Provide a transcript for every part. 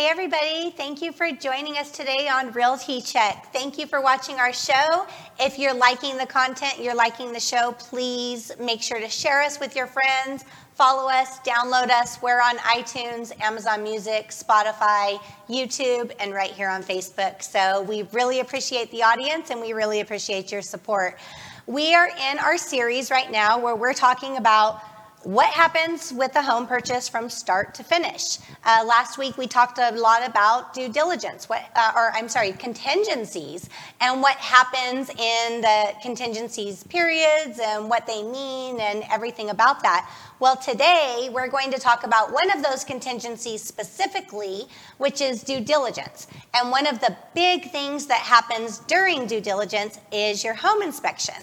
Hey, everybody. Thank you for joining us today on Realty Check. Thank you for watching our show. If you're liking the content, you're liking the show, please make sure to share us with your friends, follow us, download us. We're on iTunes, Amazon Music, Spotify, YouTube, and right here on Facebook. So we really appreciate the audience and we really appreciate your support. We are in our series right now where we're talking about what happens with a home purchase from start to finish? Uh, last week we talked a lot about due diligence, what, uh, or I'm sorry, contingencies, and what happens in the contingencies periods and what they mean and everything about that. Well, today we're going to talk about one of those contingencies specifically, which is due diligence. And one of the big things that happens during due diligence is your home inspection.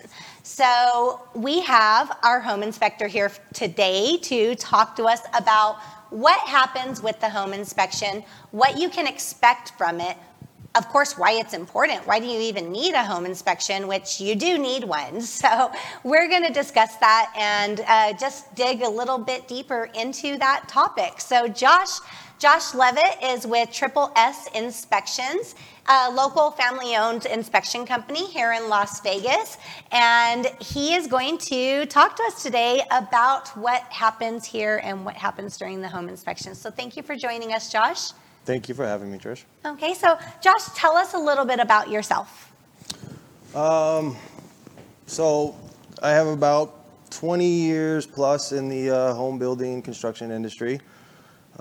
So we have our home inspector here today to talk to us about what happens with the home inspection, what you can expect from it, of course, why it's important. Why do you even need a home inspection, which you do need one? So, we're going to discuss that and uh, just dig a little bit deeper into that topic. So, Josh, Josh Levitt is with Triple S Inspections, a local family owned inspection company here in Las Vegas. And he is going to talk to us today about what happens here and what happens during the home inspection. So, thank you for joining us, Josh. Thank you for having me, Trish. Okay, so Josh, tell us a little bit about yourself. Um, so I have about 20 years plus in the uh, home building construction industry.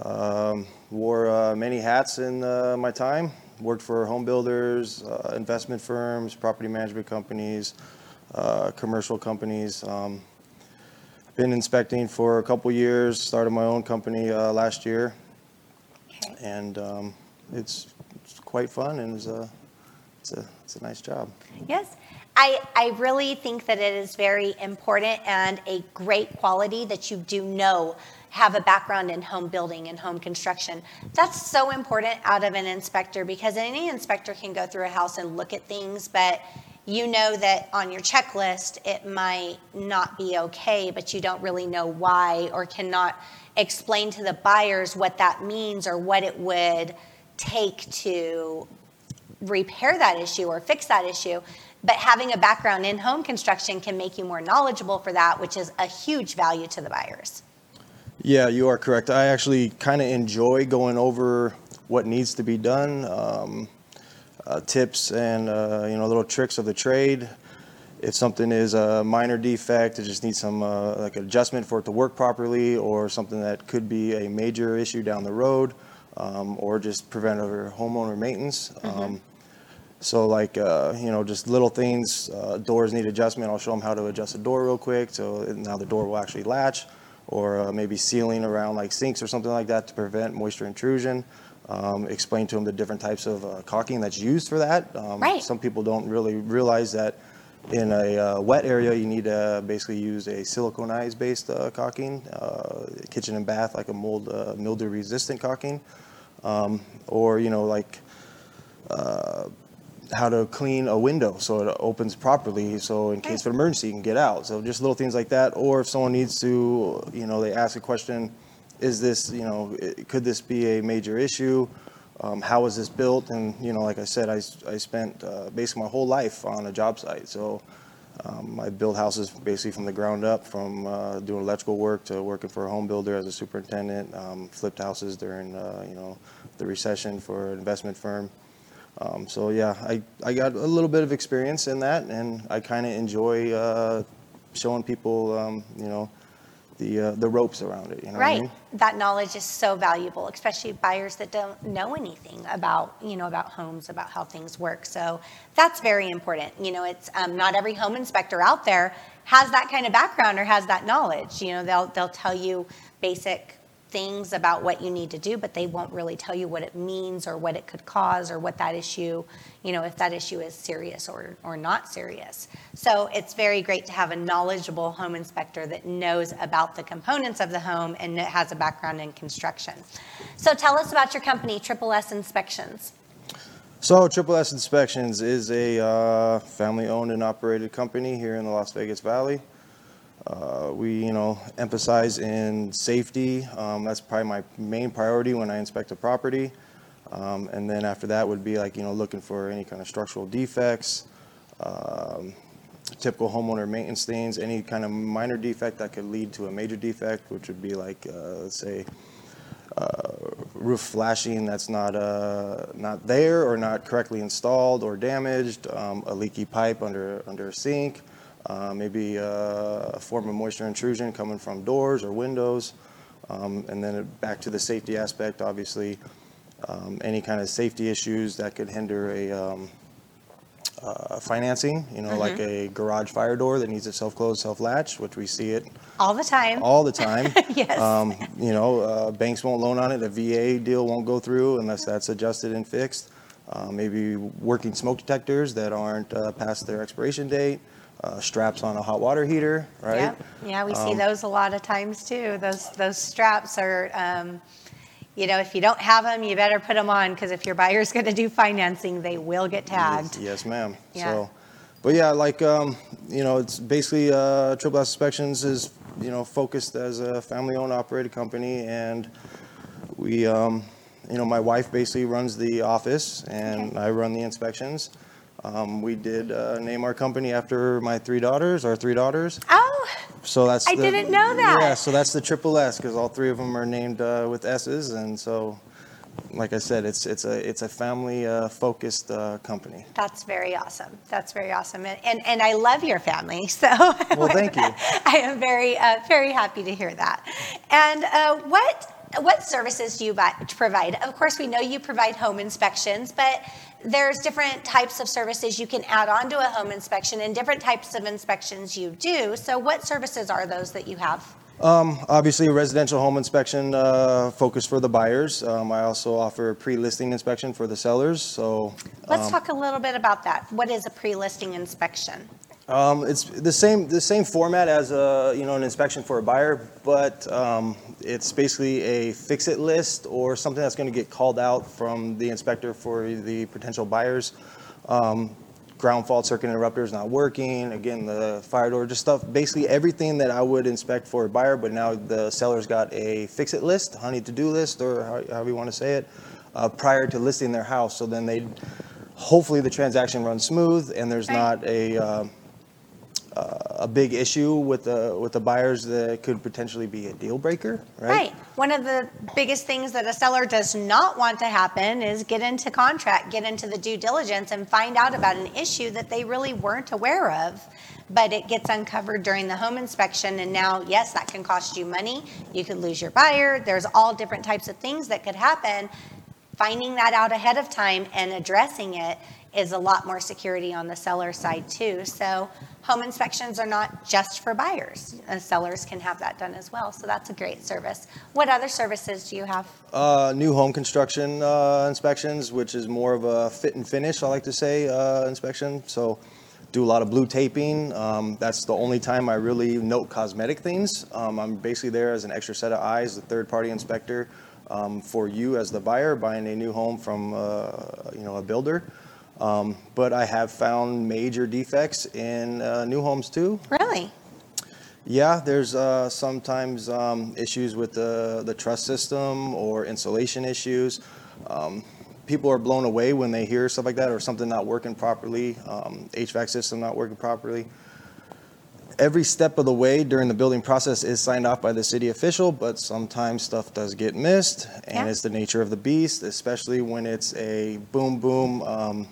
Um, wore uh, many hats in uh, my time. Worked for home builders, uh, investment firms, property management companies, uh, commercial companies. Um, been inspecting for a couple years. Started my own company uh, last year and um, it's, it's quite fun and it's a, it's a, it's a nice job. Yes, I, I really think that it is very important and a great quality that you do know have a background in home building and home construction. That's so important out of an inspector because any inspector can go through a house and look at things, but you know that on your checklist it might not be okay, but you don't really know why or cannot explain to the buyers what that means or what it would take to repair that issue or fix that issue. But having a background in home construction can make you more knowledgeable for that, which is a huge value to the buyers. Yeah, you are correct. I actually kind of enjoy going over what needs to be done, um, uh, tips and uh, you know little tricks of the trade. If something is a minor defect, it just needs some uh, like adjustment for it to work properly, or something that could be a major issue down the road, um, or just preventative homeowner maintenance. Um, so like uh, you know just little things, uh, doors need adjustment. I'll show them how to adjust a door real quick, so now the door will actually latch, or uh, maybe sealing around like sinks or something like that to prevent moisture intrusion. Um, explain to them the different types of uh, caulking that's used for that. Um, Right. Some people don't really realize that in a uh, wet area you need to basically use a siliconized based uh, caulking, uh, kitchen and bath like a mold uh, mildew resistant caulking, um, or you know like how to clean a window so it opens properly so in case of an emergency you can get out. So just little things like that or if someone needs to you know they ask a question is this you know could this be a major issue? Um, how was this built? And you know like i said i, spent uh, basically my whole life on a job site. So um, i built houses basically from the ground up from uh, doing electrical work to working for a home builder as a superintendent um, flipped houses during uh, you know the recession for an investment firm um, so yeah, I, I got a little bit of experience in that, and I kind of enjoy uh, showing people, um, you know, the uh, the ropes around it. You know what I Right. mean? That knowledge is so valuable, especially buyers that don't know anything about, you know, about homes, about how things work. So that's very important. You know, it's um, not every home inspector out there has that kind of background or has that knowledge. You know, they'll they'll tell you basic things about what you need to do, but they won't really tell you what it means or what it could cause or what that issue, you know, if that issue is serious or, or not serious. So it's very great to have a knowledgeable home inspector that knows about the components of the home and has a background in construction. So tell us about your company, Triple S Inspections. So Triple S Inspections is a uh, family-owned and operated company here in the Las Vegas Valley. Uh, we, you know, emphasize in safety. Um, that's probably my main priority when I inspect a property. Um, and then after that would be like, you know, looking for any kind of structural defects, um, typical homeowner maintenance things, any kind of minor defect that could lead to a major defect, which would be like, uh, say, uh, roof flashing that's not uh, not there or not correctly installed or damaged, um, a leaky pipe under under a sink, uh, maybe uh, a form of moisture intrusion coming from doors or windows, um, and then back to the safety aspect. Obviously, um, any kind of safety issues that could hinder a um, uh, financing. You know, like a garage fire door that needs a self-close, self-latch, which we see it All the time. all the time. Yes. Um, you know, uh, banks won't loan on it. A VA deal won't go through unless that's adjusted and fixed. Uh, maybe working smoke detectors that aren't uh, past their expiration date. Uh, straps on a hot water heater, right? Yep. Yeah, we see Um, those a lot of times too. Those, those straps are, um, you know, if you don't have them, you better put them on because if your buyer's going to do financing, they will get tagged. Yes, ma'am. Yeah. So, but yeah, like um, you know, it's basically uh, Triple S Inspections is you know focused as a family-owned operated company, and we um, you know my wife basically runs the office, and Okay. I run the inspections. Um, we did uh, name our company after my three daughters, our three daughters. Oh, So that's I the- didn't know that. Yeah, so that's the triple S because all three of them are named uh, with S's, and so. Like I said, it's it's a it's a family uh, focused uh, company. that's very awesome. That's very awesome. And, and, and I love your family. So Well, thank you. I am very, uh, very happy to hear that. And uh, what, what services do you buy, provide? Of course, we know you provide home inspections, but there's different types of services you can add on to a home inspection and different types of inspections you do. So what services are those that you have? Um, obviously, a residential home inspection uh, focused for the buyers. Um, I also offer a pre-listing inspection for the sellers. So Let's um, talk a little bit about that. What is a pre-listing inspection? Um, it's the same the same format as a you know an inspection for a buyer, but um, it's basically a fix-it list or something that's going to get called out from the inspector for the potential buyers. Um, ground fault circuit interrupter is not working. Again, the fire door, just stuff, basically everything that I would inspect for a buyer, but now the seller's got a fix-it list, honey to-do list, or however you want to say it, uh, prior to listing their house. So then they, hopefully the transaction runs smooth and there's not a, uh, a big issue with the, with the buyers that could potentially be a deal breaker, right? Right. One of the biggest things that a seller does not want to happen is get into contract, get into the due diligence, and find out about an issue that they really weren't aware of. But it gets uncovered during the home inspection, and now, yes, that can cost you money. You could lose your buyer. There's all different types of things that could happen. Finding that out ahead of time and addressing it is a lot more security on the seller side, too. So, home inspections are not just for buyers. Uh, Sellers can have that done as well. So, that's a great service. What other services do you have? Uh, new home construction uh, inspections, which is more of a fit and finish, I like to say, uh, inspection. So, do a lot of blue taping. Um, that's the only time I really note cosmetic things. Um, I'm basically there as an extra set of eyes, the third-party inspector um, for you as the buyer buying a new home from, uh, you know, a builder. Um, but I have found major defects in uh, new homes too. Really? Yeah, there's uh, sometimes um, issues with the, the truss system or insulation issues. Um, people are blown away when they hear stuff like that or something not working properly, um, HVAC system not working properly. Every step of the way during the building process is signed off by the city official, but sometimes stuff does get missed, and Yeah. it's the nature of the beast, especially when it's a boom boom.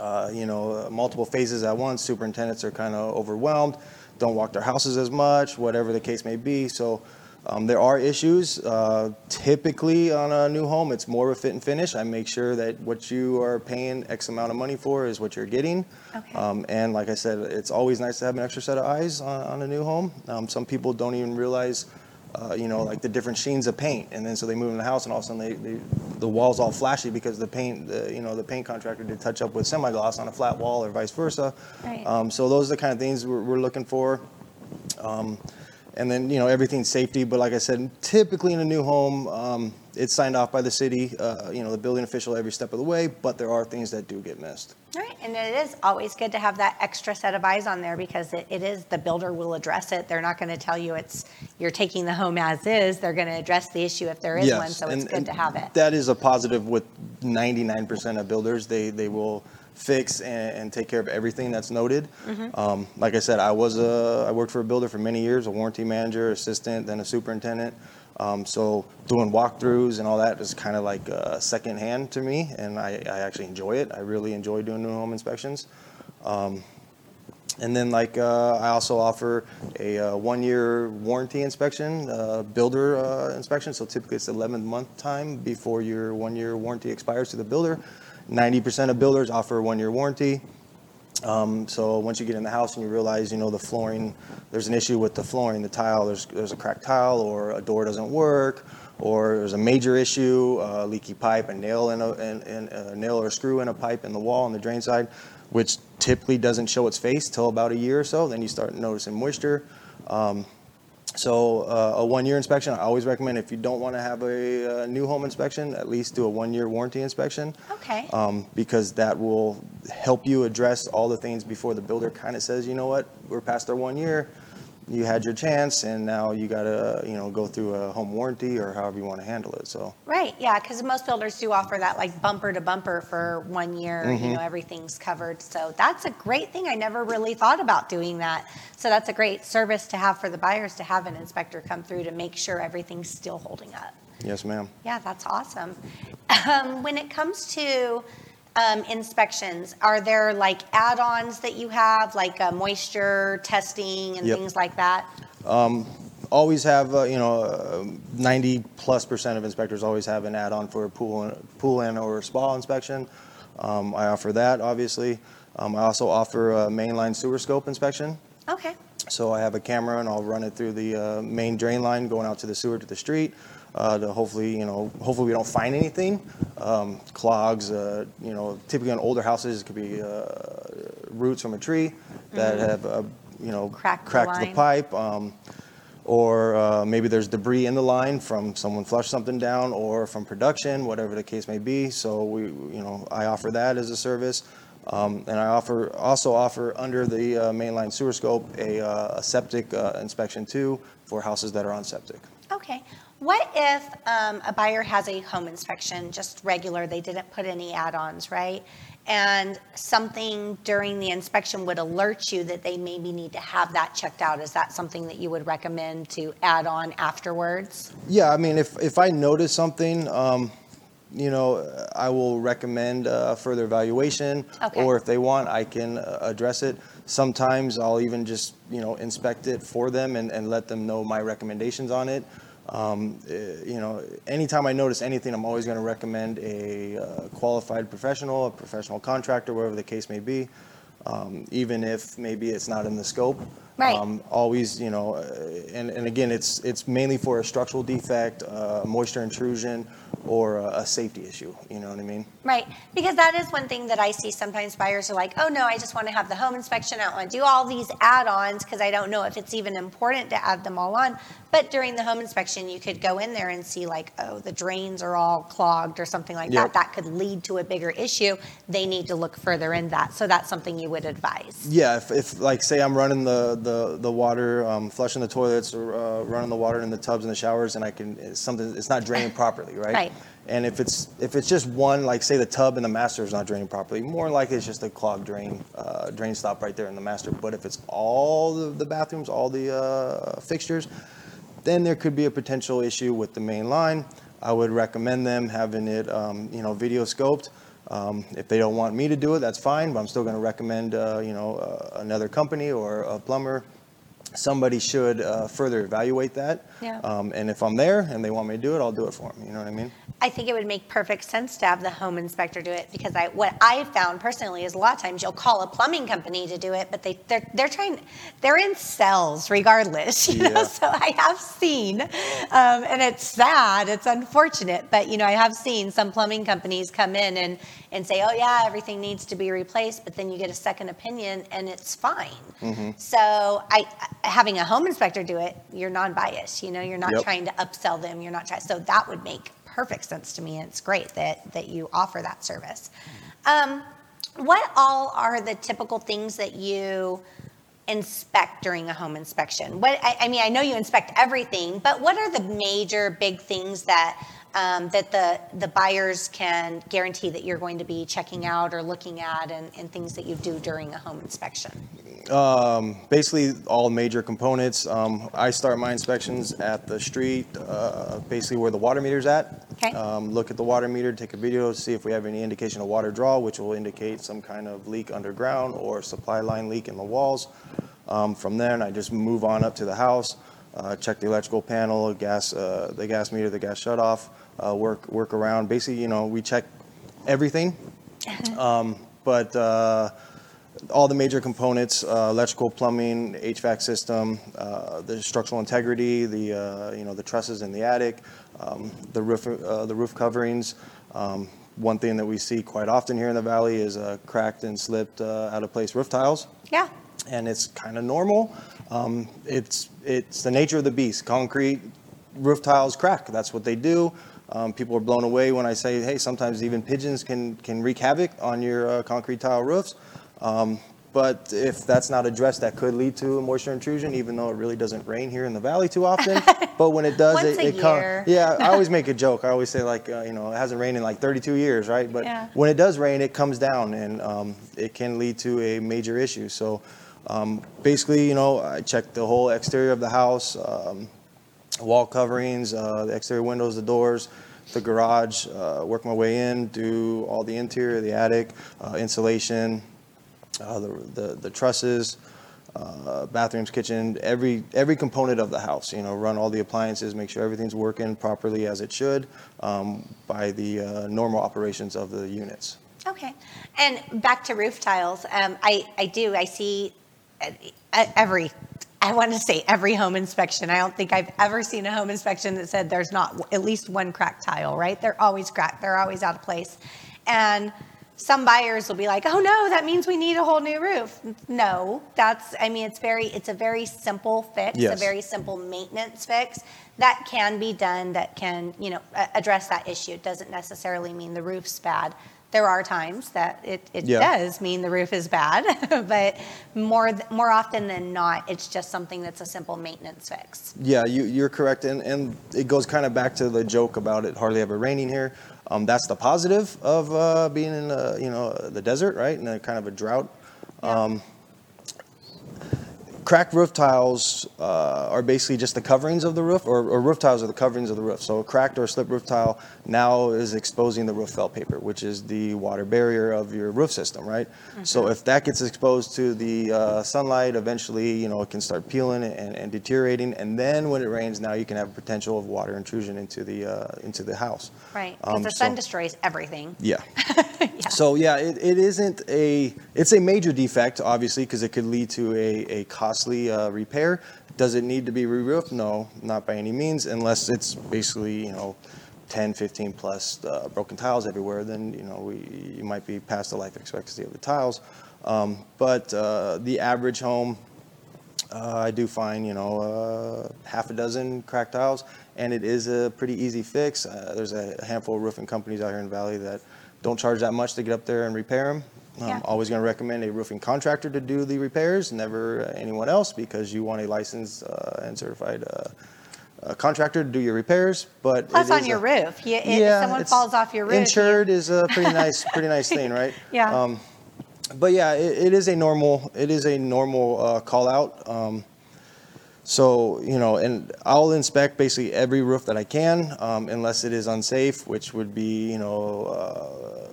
Uh, you know, uh, multiple phases at once. Superintendents are kind of overwhelmed, don't walk their houses as much, whatever the case may be. So um, there are issues. Uh, typically on a new home, it's more of a fit and finish. I make sure that what you are paying X amount of money for is what you're getting. Okay. Um, and like I said, it's always nice to have an extra set of eyes on, on a new home. Um, some people don't even realize, uh, you know, like the different sheens of paint, and then so they move in the house, and all of a sudden they, they the wall's all flashy because the paint, the, you know, the paint contractor did touch up with semi-gloss on a flat wall, or vice versa. Right. Um, so those are the kind of things we're, we're looking for. Um, and then you know everything's safety. But like I said, typically in a new home, um, it's signed off by the city, uh, you know, the building official every step of the way. But there are things that do get missed. All right, and it is always good to have that extra set of eyes on there because it, it is the builder will address it. They're not going to tell you it's you're taking the home as is. They're going to address the issue if there is one. So it's good to have it. That is a positive with 99% of builders. They they will fix and, and take care of everything that's noted. Mm-hmm. Um, like I said, I was a I worked for a builder for many years, a warranty manager, assistant, then a superintendent. Um, so doing walkthroughs and all that is kind of like uh, second hand to me, and I, I actually enjoy it. I really enjoy doing new home inspections. Um, and then like uh, I also offer a uh, one-year warranty inspection, uh, builder uh, inspection. So typically it's 11th month time before your one-year warranty expires to the builder. 90% of builders offer one-year warranty. Um, so once you get in the house and you realize, you know, the flooring, there's an issue with the flooring, the tile, there's, there's a cracked tile or a door doesn't work, or there's a major issue, a leaky pipe, a nail in a, in, in a nail or a screw in a pipe in the wall on the drain side, which typically doesn't show its face till about a year or so. Then you start noticing moisture. Um, so uh, a one-year inspection, I always recommend if you don't want to have a, uh new home inspection, at least do a one-year warranty inspection. Okay. Um, because that will help you address all the things before the builder kind of says, you know what, we're past our one year, you had your chance, and now you got to, you know, go through a home warranty or however you want to handle it. So Right, yeah, because most builders do offer that like bumper to bumper for one year, Mm-hmm. you know, everything's covered. So that's a great thing. I never really thought about doing that. So that's a great service to have for the buyers to have an inspector come through to make sure everything's still holding up. yes, ma'am. Yeah, that's awesome. Um, when it comes to um, inspections, are there like add-ons that you have, like uh, moisture testing and Yep. things like that? always have, uh, you know, uh, 90 plus percent of inspectors always have an add-on for a pool, and- pool and or spa inspection. Um, I offer that, obviously. Um, I also offer a mainline sewer scope inspection. Okay, So I have a camera and I'll run it through the uh, main drain line going out to the sewer to the street. Uh, to hopefully, you know, hopefully we don't find anything, um, clogs. Uh, you know, typically on older houses, it could be uh, roots from a tree that have, uh, you know, Cracked the cracked the line. pipe. Um, or uh, maybe there's debris in the line from someone flushed something down or from production, whatever the case may be. So we, you know, I offer that as a service. Um, and I offer, also offer under the uh, mainline sewer scope, a, uh, a septic uh, inspection too for houses that are on septic. Okay. What if um, a buyer has a home inspection, just regular, they didn't put any add-ons, right? And something during the inspection would alert you that they maybe need to have that checked out. Is that something that you would recommend to add on afterwards? Yeah, I mean, if, if I notice something, um, you know, I will recommend uh, further evaluation. Okay. Or if they want, I can uh, address it. Sometimes I'll even just, you know, inspect it for them and, and let them know my recommendations on it. Um, eh, you know, anytime I notice anything, I'm always going to recommend a uh, qualified professional, a professional contractor, wherever the case may be. Um, even if maybe it's not in the scope. Right. Um, always, you know, uh, and, and again, it's, it's mainly for a structural defect, uh, moisture intrusion, or a, a safety issue, you know what I mean? Right, because that is one thing that I see sometimes buyers are like, oh no, I just want to have the home inspection. I don't want to do all these add-ons because I don't know if it's even important to add them all on. But during the home inspection, you could go in there and see like, oh, the drains are all clogged or something like Yep. that. That could lead to a bigger issue. They need to look further in that. So that's something you would advise. Yeah, if, if like, say I'm running the, the, the water, um, flushing the toilets, or uh, running the water in the tubs and the showers, and I can, it's something, it's not draining properly, right? Right. And if it's, if it's just one, like say the tub and the master is not draining properly, more likely it's just a clogged drain, uh, drain stop right there in the master. But if it's all the, the bathrooms, all the uh, fixtures, then there could be a potential issue with the main line. I would recommend them having it, um, you know, video scoped. Um, if they don't want me to do it, that's fine, but I'm still going to recommend, uh, you know, uh, another company or a plumber. Somebody should uh, further evaluate that. Yeah. Um, and if I'm there and they want me to do it, I'll do it for them. You know what I mean? I think it would make perfect sense to have the home inspector do it because I what I found personally is a lot of times you'll call a plumbing company to do it, but they they're they're trying they're in cells regardless, you know. Yeah. So I have seen, um, and it's sad, it's unfortunate, but you know I have seen some plumbing companies come in and and say, oh yeah, everything needs to be replaced, but then you get a second opinion and it's fine. Mm-hmm. So I, having a home inspector do it, you're non-biased, you know, you're not Yep. trying to upsell them, you're not trying, so that would make perfect sense to me, and it's great that, that you offer that service. Um, what all are the typical things that you inspect during a home inspection? What I, I mean, I know you inspect everything, but what are the major big things that um, that the the buyers can guarantee that you're going to be checking out or looking at, and, and things that you do during a home inspection? Um, basically, all major components. Um, I start my inspections at the street, uh, basically where the water meter's at. Okay. Um, look at the water meter, take a video, see if we have any indication of water draw, which will indicate some kind of leak underground or supply line leak in the walls. Um, from there, and I just move on up to the house, uh, check the electrical panel, gas, uh, the gas meter, the gas shutoff, uh, work work around. Basically, you know, we check everything. Um, but uh, all the major components, uh, electrical, plumbing, HVAC system, uh, the structural integrity, the, uh, you know, the trusses in the attic, um, the roof, uh, the roof coverings. Um, One thing that we see quite often here in the valley is uh, cracked and slipped, uh, out of place roof tiles Yeah. And it's kind of normal. Um, it's it's the nature of the beast. Concrete roof tiles crack. That's what they do. Um, people are blown away when I say, hey, sometimes even pigeons can can wreak havoc on your uh, concrete tile roofs. Um, but if that's not addressed, that could lead to a moisture intrusion, even though it really doesn't rain here in the valley too often. but when it does, Once it, it co- year. Yeah, I always make a joke. I always say like, uh, you know, it hasn't rained in like 32 years, right? But Yeah. when it does rain, it comes down and um, it can lead to a major issue. So um, basically, you know, I check the whole exterior of the house, um, wall coverings, uh, the exterior windows, the doors, the garage, uh, work my way in, do all the interior, the attic, uh, insulation, uh, the, the, the trusses, uh, bathrooms, kitchen, every, every component of the house, you know, run all the appliances, make sure everything's working properly as it should um, by the uh, normal operations of the units. Okay. And back to roof tiles, um, I, I do, I see every, I want to say every home inspection. I don't think I've ever seen a home inspection that said there's not at least one cracked tile, right? They're always cracked, they're always out of place. And some buyers will be like, oh no, that means we need a whole new roof. No, that's, I mean, it's very, it's a very simple fix, yes. a very simple maintenance fix that can be done, that can, you know, address that issue. It doesn't necessarily mean the roof's bad. There are times that it, it Yeah. does mean the roof is bad, but more, more often than not, it's just something that's a simple maintenance fix. Yeah, you, you're correct, and, and it goes kind of back to the joke about it hardly ever raining here. Um, that's the positive of uh, being in uh, you know the desert, right, and a kind of a drought. Yeah. Um, cracked roof tiles uh, are basically just the coverings of the roof, or, or roof tiles are the coverings of the roof. So a cracked or slip roof tile now is exposing the roof felt paper, which is the water barrier of your roof system, right? So if that gets exposed to the uh, sunlight, eventually, you know, it can start peeling and, and deteriorating. And then when it rains, now you can have a potential of water intrusion into the uh, into the house. Right, because Um, the sun so- destroys everything. yeah. So yeah, it, it isn't a, it's a major defect, obviously, because it could lead to a, a costly uh, repair. Does it need to be re-roofed? No, not by any means, unless it's basically, you know, 10, 15 plus uh, broken tiles everywhere, then, you know, we, you might be past the life expectancy of the tiles. Um, But uh, the average home, uh, I do find, you know, uh, half a dozen cracked tiles, and it is a pretty easy fix. Uh, There's a handful of roofing companies out here in the valley that don't charge that much to get up there and repair them. I'm always going to recommend a roofing contractor to do the repairs, never uh, anyone else, because you want a licensed uh, and certified uh, uh, contractor to do your repairs. But it Plus on is your a- roof, you, if someone it's- falls off your roof. you- Insured is a pretty nice, pretty nice thing, right? Yeah. Um, but yeah, it, it is a normal, it is a normal uh, call out. Um, so you know, and I'll inspect basically every roof that I can, um, unless it is unsafe, which would be you know. Uh,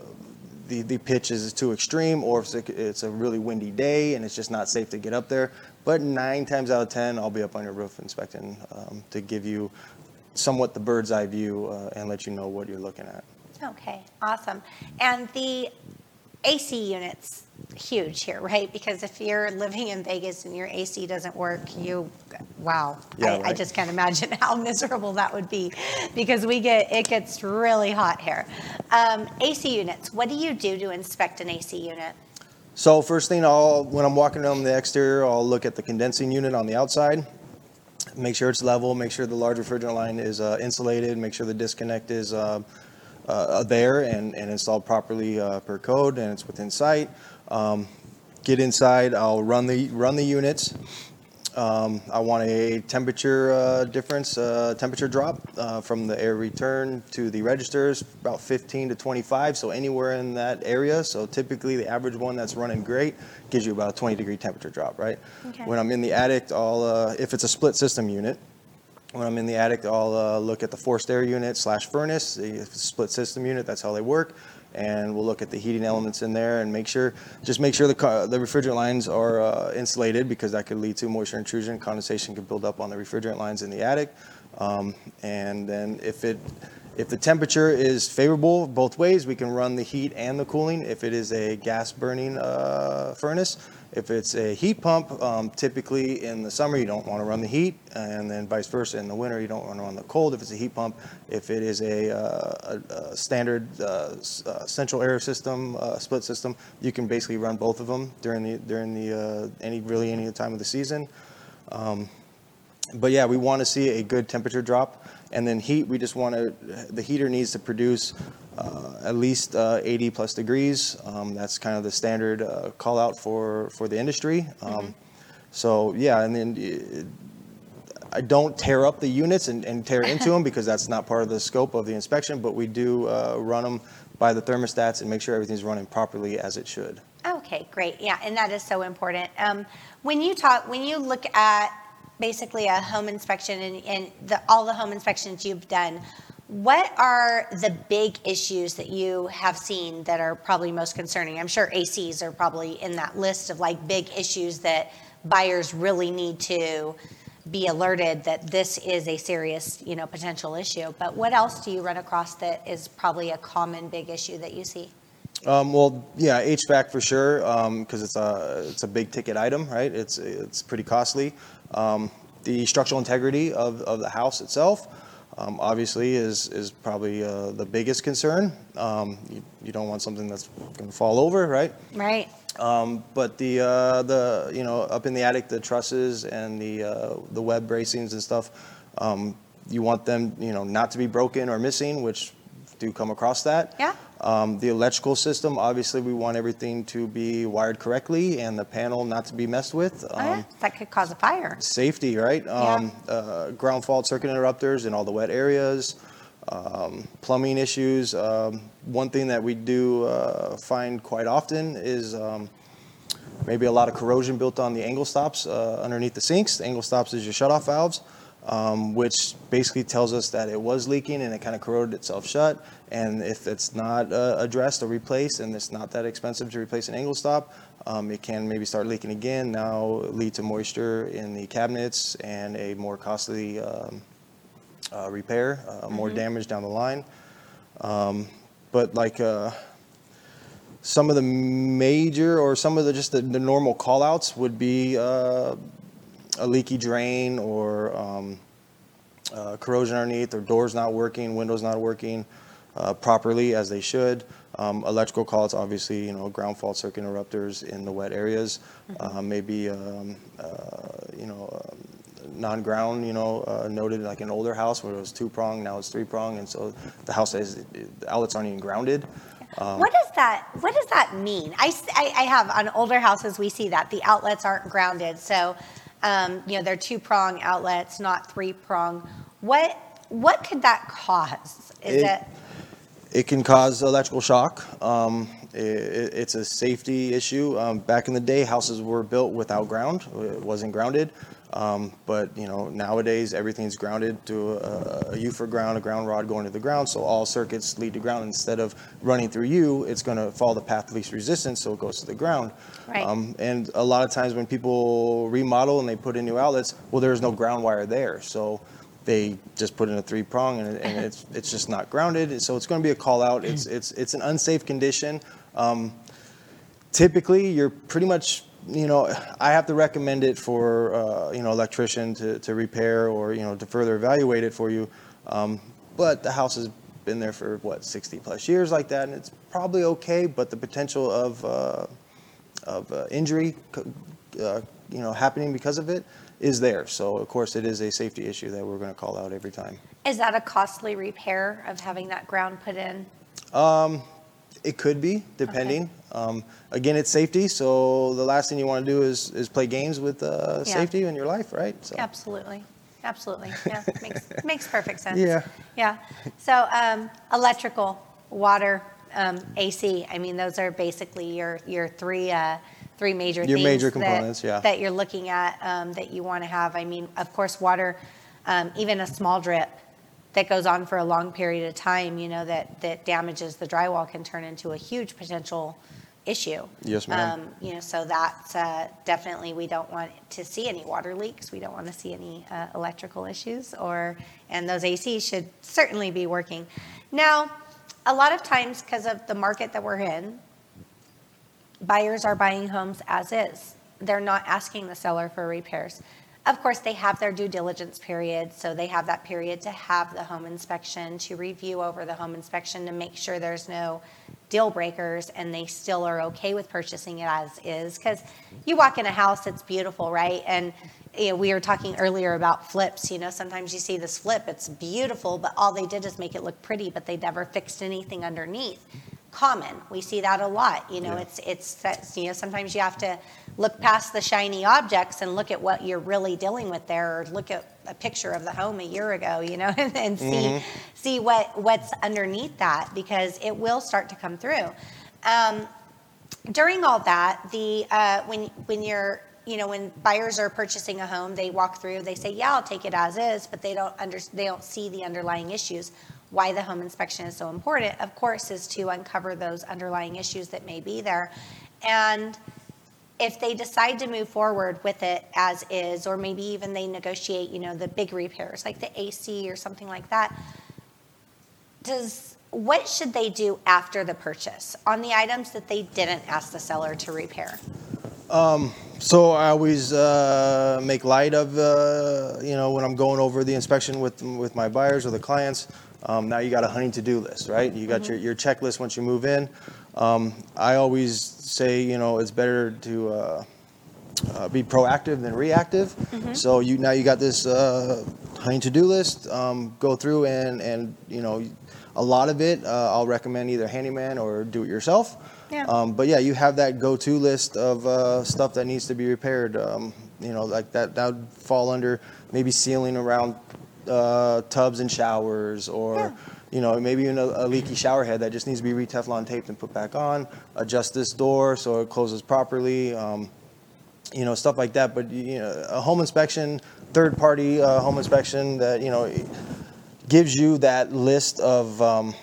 the, the pitch is too extreme, or if it's a, it's a really windy day and it's just not safe to get up there. But nine times out of ten, I'll be up on your roof inspecting um, to give you somewhat the bird's eye view uh, and let you know what you're looking at. Okay, awesome. And the AC units, huge here, right? Because if you're living in Vegas and your AC doesn't work, you, wow. Yeah, I, I just can't imagine how miserable that would be because we get, it gets really hot here. Um, AC units, what do you do to inspect an AC unit? So first thing, I'll when I'm walking around the exterior, I'll look at the condensing unit on the outside, make sure it's level, make sure the large refrigerant line is uh, insulated, make sure the disconnect is uh, uh, there and, and installed properly uh, per code and it's within sight. Um, get inside, I'll run the run the units. Um, I want a temperature uh, difference, uh, temperature drop uh, from the air return to the registers, about 15 to 25, so anywhere in that area. So typically, the average one that's running great gives you about a 20 degree temperature drop, right? Okay. When I'm in the attic, I'll, uh, if it's a split system unit, when I'm in the attic, I'll uh, look at the forced air unit slash furnace. the split system unit, that's how they work. And we'll look at the heating elements in there and make sure, just make sure the, co- the refrigerant lines are uh, insulated because that could lead to moisture intrusion. Condensation could build up on the refrigerant lines in the attic. Um, and then if it, if the temperature is favorable both ways, we can run the heat and the cooling. If it is a gas burning uh, furnace, if it's a heat pump, um, typically in the summer you don't want to run the heat, and then vice versa in the winter you don't want to run the cold. If it's a heat pump, if it is a, uh, a, a standard uh, s- uh, central air system, uh, split system, you can basically run both of them during the during the uh, any really any time of the season. But yeah, we want to see a good temperature drop. And then heat, we just want to, the heater needs to produce uh, at least uh, 80 plus degrees. Um, That's kind of the standard uh, call out for, for the industry. Um, So yeah, and then uh, I don't tear up the units and, and tear into them because that's not part of the scope of the inspection, but we do uh, run them by the thermostats and make sure everything's running properly as it should. Okay, great. Yeah, and that is so important. Um, when you talk, when you look at basically a home inspection and, and the, all the home inspections you've done, what are the big issues that you have seen that are probably most concerning? I'm sure ACs are probably in that list of like big issues that buyers really need to be alerted that this is a serious, you know, potential issue. But what else do you run across that is probably a common big issue that you see? Um, well, yeah, HVAC for sure, because it's a it's a big ticket item, right? It's it's pretty costly. Um, the structural integrity of, of the house itself, um, obviously, is is probably uh, the biggest concern. Um, you, you don't want something that's going to fall over, right? Right. Um, but the uh, the you know up in the attic, the trusses and the uh, the web bracings and stuff, um, you want them you know not to be broken or missing, which do come across that. Yeah. Um, the electrical system, obviously, we want everything to be wired correctly and the panel not to be messed with. Oh, yeah. Um, That could cause a fire. Safety, right? Um, uh, ground fault circuit interrupters in all the wet areas, um, plumbing issues. Um, one thing that we do uh, find quite often is um, maybe a lot of corrosion built on the angle stops uh, underneath the sinks. The angle stops is your shutoff valves, um, which basically tells us that it was leaking and it kind of corroded itself shut. And if it's not uh, addressed or replaced, and it's not that expensive to replace an angle stop, um, it can maybe start leaking again. Now lead to moisture in the cabinets and a more costly um, uh, repair, uh, more damage down the line. Um, but like. Uh, some of the major or some of the just the, the normal call outs would be uh, a leaky drain or um, uh, corrosion underneath or doors not working, windows not working uh, properly as they should. Um, electrical call outs, obviously, you know, ground fault circuit interrupters in the wet areas. Uh, maybe, um, uh, you know, um, non-ground, you know, uh, noted like an older house where it was two prong, now it's three prong, and so the house is the outlets aren't even grounded. Um, what does that What does that mean? I I have on older houses we see that the outlets aren't grounded, so you know they're two prong outlets, not three prong. What What could that cause? Is It- it, It can cause electrical shock. Um, it's a safety issue. Um, back in the day, houses were built without ground. It wasn't grounded. Um, but you know nowadays everything's grounded to a, a Ufer ground, a ground rod going to the ground. So all circuits lead to ground. Instead of running through you, it's going to follow the path of least resistance, so it goes to the ground. Right. Um, and a lot of times when people remodel and they put in new outlets, well, there's no ground wire there, so they just put in a three prong and, and it's it's just not grounded. So it's going to be a call out. It's it's it's an unsafe condition. Um, typically you're pretty much you know i have to recommend it for uh, you know electrician to, to repair or you know to further evaluate it for you. Um, but the house has been there for what 60 plus years like that and it's probably okay but the potential of uh, of uh, injury uh, you know happening because of it is there. So of course it is a safety issue that we're going to call out every time. Is that a costly repair of having that ground put in? It could be, depending. Um, again, it's safety, so the last thing you want to do is, is play games with uh, Yeah. safety in your life, right? So, Absolutely, absolutely, yeah, makes, makes perfect sense. Yeah. Yeah, so, um, electrical, water, um, AC, I mean, those are basically your, your three, uh, three major Your things. major that- components, yeah. That you're looking at, um, that you want to have, I mean, of course, water, um, even a small drip that goes on for a long period of time, you know, that, that damages the drywall can turn into a huge potential issue. Yes, ma'am. Um, You know, so that's uh, definitely, we don't want to see any water leaks. We don't want to see any uh, electrical issues or, and those ACs should certainly be working. Now, a lot of times, because of the market that we're in, buyers are buying homes as is. They're not asking the seller for repairs. Of course, they have their due diligence period, so they have that period to have the home inspection, to review over the home inspection to make sure there's no deal breakers and they still are okay with purchasing it as is. Because you walk in a house, it's beautiful, right? And you know, we were talking earlier about flips. You know, sometimes you see this flip, it's beautiful, but all they did is make it look pretty, but they never fixed anything underneath common. We see that a lot. You know, Yeah. it's it's that's, you know sometimes you have to look past the shiny objects and look at what you're really dealing with there, or look at a picture of the home a year ago. You know, and, and see see what what's underneath that because it will start to come through. Um, during all that, the uh, when when you're you know when buyers are purchasing a home, they walk through, they say, "Yeah, I'll take it as is," but they don't under they don't see the underlying issues. Why the home inspection is so important, of course, is to uncover those underlying issues that may be there, and if they decide to move forward with it as is, or maybe even they negotiate, you know, the big repairs like the AC or something like that, does what should they do after the purchase on the items that they didn't ask the seller to repair? so I always uh, make light of, uh, you know, when I'm going over the inspection with, with my buyers or the clients. Um, now you got a hunting to-do list, right? You got your, your checklist once you move in. Um, I always say, you know, it's better to uh, uh, be proactive than reactive. So you now you got this uh, hunting to-do list. Um, go through and and you know, a lot of it uh, I'll recommend either handyman or do it yourself. Yeah. Um, but yeah, you have that go-to list of uh, stuff that needs to be repaired. Um, you know, like that that would fall under maybe sealing around uh, tubs and showers or. Yeah. You know, maybe even a, a leaky shower head that just needs to be re-Teflon taped and put back on. Adjust this door so it closes properly. Um, you know, stuff like that. But you know, a home inspection, third party uh, home inspection that you know gives you that list of um,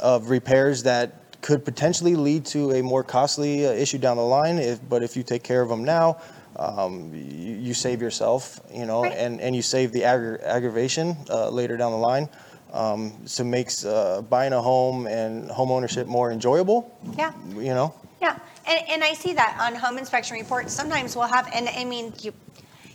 of repairs that could potentially lead to a more costly uh, issue down the line. If but if you take care of them now. Um, you, you save yourself, you know, Right. and, and you save the aggra- aggravation uh, later down the line. Um, so makes uh, buying a home and home ownership more enjoyable. Yeah. You know. Yeah, and, and I see that on home inspection reports. Sometimes we'll have, and I mean, you,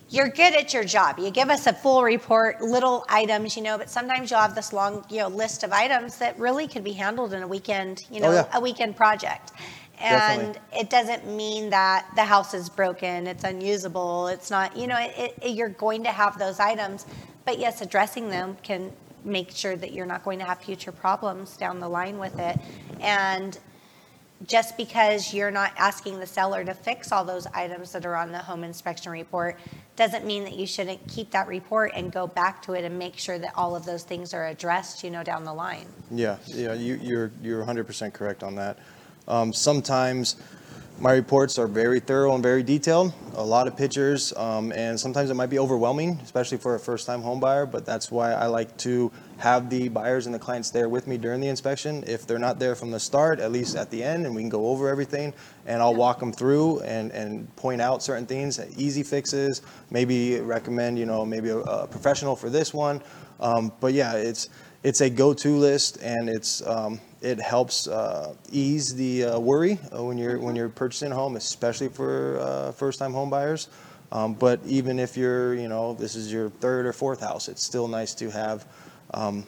you're good at your job. You give us a full report, little items, you know, but sometimes you'll have this long, you know, list of items that really could be handled in a weekend, you know, Oh, yeah. a weekend project. And Definitely. it doesn't mean that the house is broken, it's unusable, it's not, you know, it, it, you're going to have those items. But yes, addressing them can make sure that you're not going to have future problems down the line with it. And just because you're not asking the seller to fix all those items that are on the home inspection report doesn't mean that you shouldn't keep that report and go back to it and make sure that all of those things are addressed, you know, down the line. Yeah, yeah, you, you're you're 100% correct on that. Um, sometimes my reports are very thorough and very detailed, a lot of pictures, um, and sometimes it might be overwhelming, especially for a first-time home buyer. But that's why I like to have the buyers and the clients there with me during the inspection. If they're not there from the start, at least at the end, and we can go over everything, and I'll walk them through and and point out certain things, easy fixes, maybe recommend you know maybe a, a professional for this one. Um, but yeah, it's it's a go-to list, and it's um, it helps uh, ease the uh, worry uh, when you're when you're purchasing a home, especially for uh, first-time home buyers. Um, but even if you're, you know, this is your third or fourth house, it's still nice to have, um,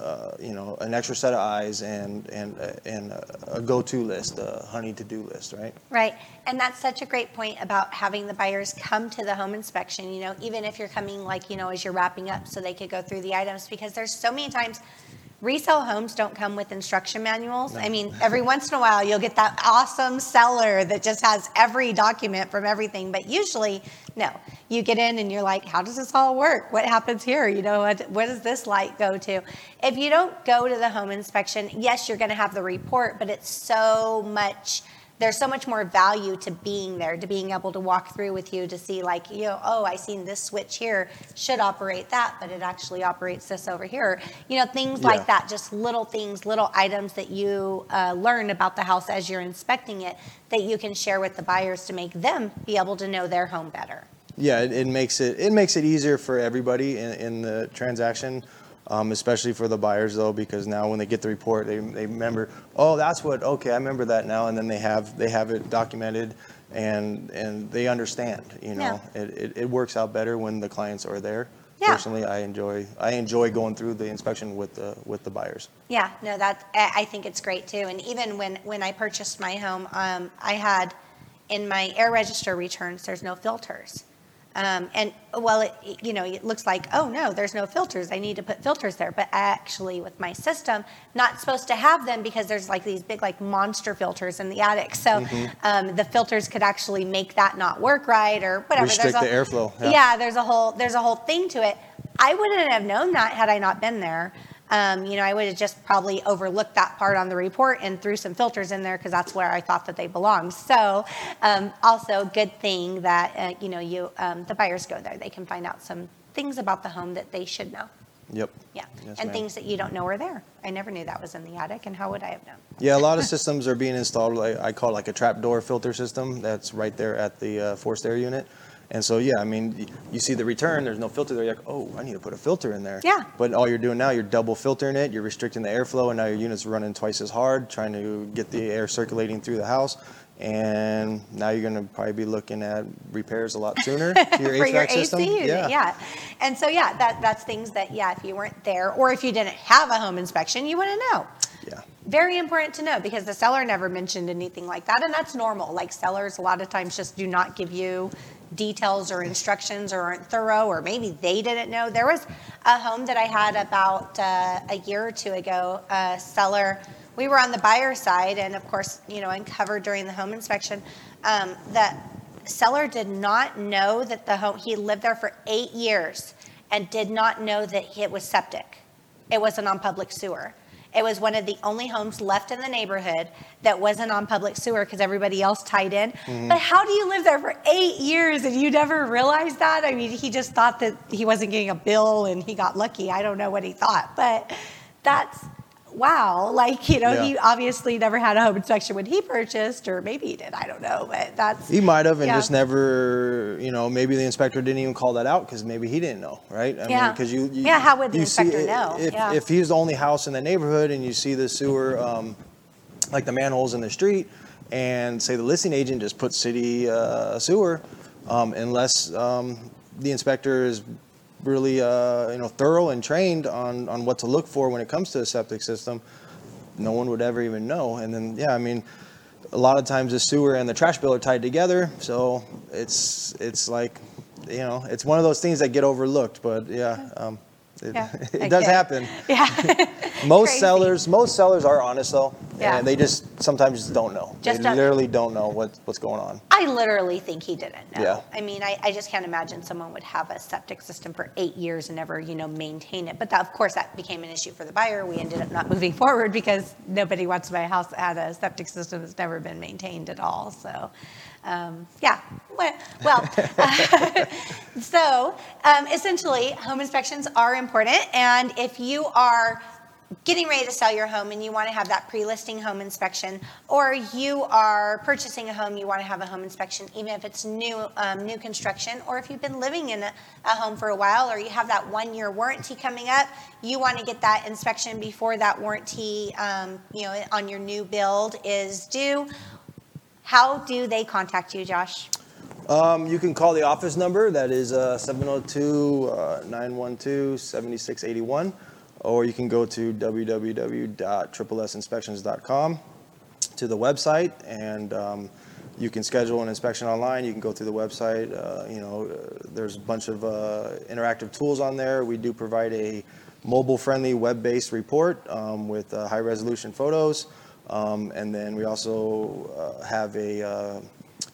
uh, you know, an extra set of eyes and and and a, a go-to list, a honey to-do list, right? Right. And that's such a great point about having the buyers come to the home inspection, you know, even if you're coming like, you know, as you're wrapping up so they could go through the items because there's so many times resale homes don't come with instruction manuals. I mean, every once in a while you'll get that awesome seller that just has every document from everything, but usually no. You get in and you're like, how does this all work? What happens here? You know, what, what does this light go to? If you don't go to the home inspection, yes, you're going to have the report, but it's so much there's so much more value to being there, to being able to walk through with you to see, like, you know, oh, I seen this switch here should operate that, but it actually operates this over here. You know, things Yeah. like that, just little things, little items that you uh, learn about the house as you're inspecting it that you can share with the buyers to make them be able to know their home better. Yeah, it, it makes it it makes it easier for everybody in, in the transaction, um, especially for the buyers though, because now when they get the report, they, they remember, oh, that's what. Okay, I remember that now, and then they have they have it documented, and and they understand. You know, it, it, it works out better when the clients are there. Yeah. Personally, I enjoy I enjoy going through the inspection with the with the buyers. Yeah, no, that I I think it's great too. And even when when I purchased my home, um, I had in my air register returns, there's no filters. Um, and well, it, you know, it looks like, oh no, there's no filters. I need to put filters there. But actually, with my system, not supposed to have them because there's like these big, like monster filters in the attic. So um, the filters could actually make that not work right or whatever. Restrict There's the airflow, yeah. yeah, there's a whole there's a whole thing to it. I wouldn't have known that had I not been there. Um, you know, I would have just probably overlooked that part on the report and threw some filters in there because that's where I thought that they belonged. So, um, also good thing that uh, you know you um, the buyers go there; they can find out some things about the home that they should know. Yep. Yeah, Yes, and ma'am. things that you don't know are there. I never knew that was in the attic, and how would I have known? Yeah, a lot of systems are being installed. Like I call it like a trapdoor filter system. That's right there at the uh, forced air unit. And so, yeah, I mean, you see the return. There's no filter there. You're like, oh, I need to put a filter in there. Yeah. But all you're doing now, you're double filtering it. You're restricting the airflow, and now your unit's running twice as hard, trying to get the air circulating through the house. And now you're going to probably be looking at repairs a lot sooner to your HVAC your system. AC unit, yeah. And so, yeah, that that's things that, yeah, if you weren't there or if you didn't have a home inspection, you wouldn't know. Yeah. Very important to know because the seller never mentioned anything like that, and that's normal. Like sellers, a lot of times just do not give you details or instructions or aren't thorough, or maybe they didn't know. There was a home that I had about uh, a year or two ago. A seller, we were on the buyer side, and of course, you know, uncovered during the home inspection um, that seller did not know that the home he lived there for eight years and did not know that it was septic. It wasn't on public sewer. It was one of the only homes left in the neighborhood that wasn't on public sewer because everybody else tied in. Mm-hmm. But how do you live there for eight years and you never realized that? I mean, he just thought that he wasn't getting a bill and he got lucky. I don't know what he thought, but that's wow. Like, you know, Yeah. he obviously never had a home inspection when he purchased, or maybe he did. I don't know, but that's. He might have, and Yeah. just never, you know, maybe the inspector didn't even call that out because maybe he didn't know, right? I Yeah. because you, you. Yeah, how would the you see- inspector know? If, Yeah. if he's the only house in the neighborhood and you see the sewer, um, like the manholes in the street, and say the listing agent just put city uh, sewer, um, unless um, the inspector is really, uh, you know, thorough and trained on, on what to look for when it comes to a septic system, no one would ever even know. And then, yeah, I mean, a lot of times the sewer and the trash bill are tied together, so it's it's like, you know, it's one of those things that get overlooked. But yeah, um, it, Yeah, it does happen. Yeah. Most Crazy. sellers, most sellers are honest though, Yeah. and they just sometimes just don't know. Just they don't- literally don't know what, what's going on. I literally think he didn't know. Yeah. I mean, I, I just can't imagine someone would have a septic system for eight years and never, you know, maintain it. But that, of course, that became an issue for the buyer. We ended up not moving forward because nobody wants to buy a house that had a septic system that's never been maintained at all. So, um, yeah. Well, well so um, essentially, home inspections are important. And if you are getting ready to sell your home and you want to have that pre-listing home inspection, or you are purchasing a home, you want to have a home inspection, even if it's new, um, new construction, or if you've been living in a, a home for a while, or you have that one-year warranty coming up, you want to get that inspection before that warranty, um, you know, on your new build is due. How do they contact you, Josh? Um, you can call the office number, that is uh, 702 uh, 912 7681, or you can go to www.tripleinspections.com to the website, and um, you can schedule an inspection online. You can go through the website. Uh, you know, uh, there's a bunch of uh, interactive tools on there. We do provide a mobile-friendly, web-based report um, with uh, high-resolution photos, um, and then we also uh, have a uh,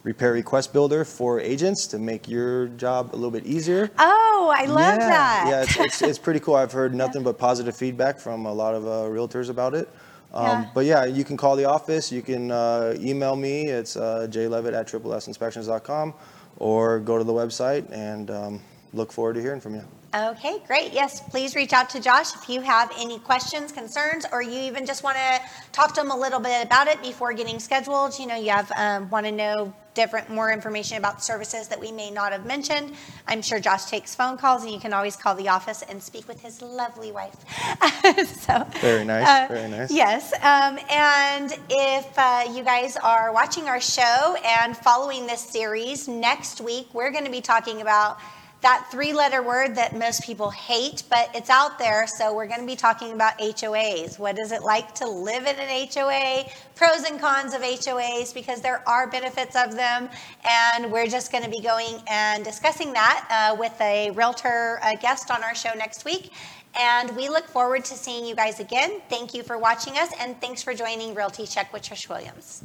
repair request builder for agents to make your job a little bit easier. Oh, I love yeah, that. Yeah, it's, it's, it's pretty cool. I've heard nothing but positive feedback from a lot of uh, realtors about it. Um, Yeah. But yeah, you can call the office. You can uh, email me. It's uh, jlevitt at tripleinspections.com or go to the website and um, look forward to hearing from you. Okay, great. Yes, please reach out to Josh if you have any questions, concerns, or you even just want to talk to him a little bit about it before getting scheduled. You know, you have um, want to know different more information about services that we may not have mentioned. I'm sure Josh takes phone calls, and you can always call the office and speak with his lovely wife. so Very nice, uh, very nice. Yes, um, and if uh, you guys are watching our show and following this series, next week we're going to be talking about that three letter word that most people hate, but it's out there. So we're going to be talking about HOAs. What is it like to live in an HOA? Pros and cons of HOAs because there are benefits of them. And we're just going to be going and discussing that uh, with a realtor uh, guest on our show next week. And we look forward to seeing you guys again. Thank you for watching us, and thanks for joining Realty Check with Trish Williams.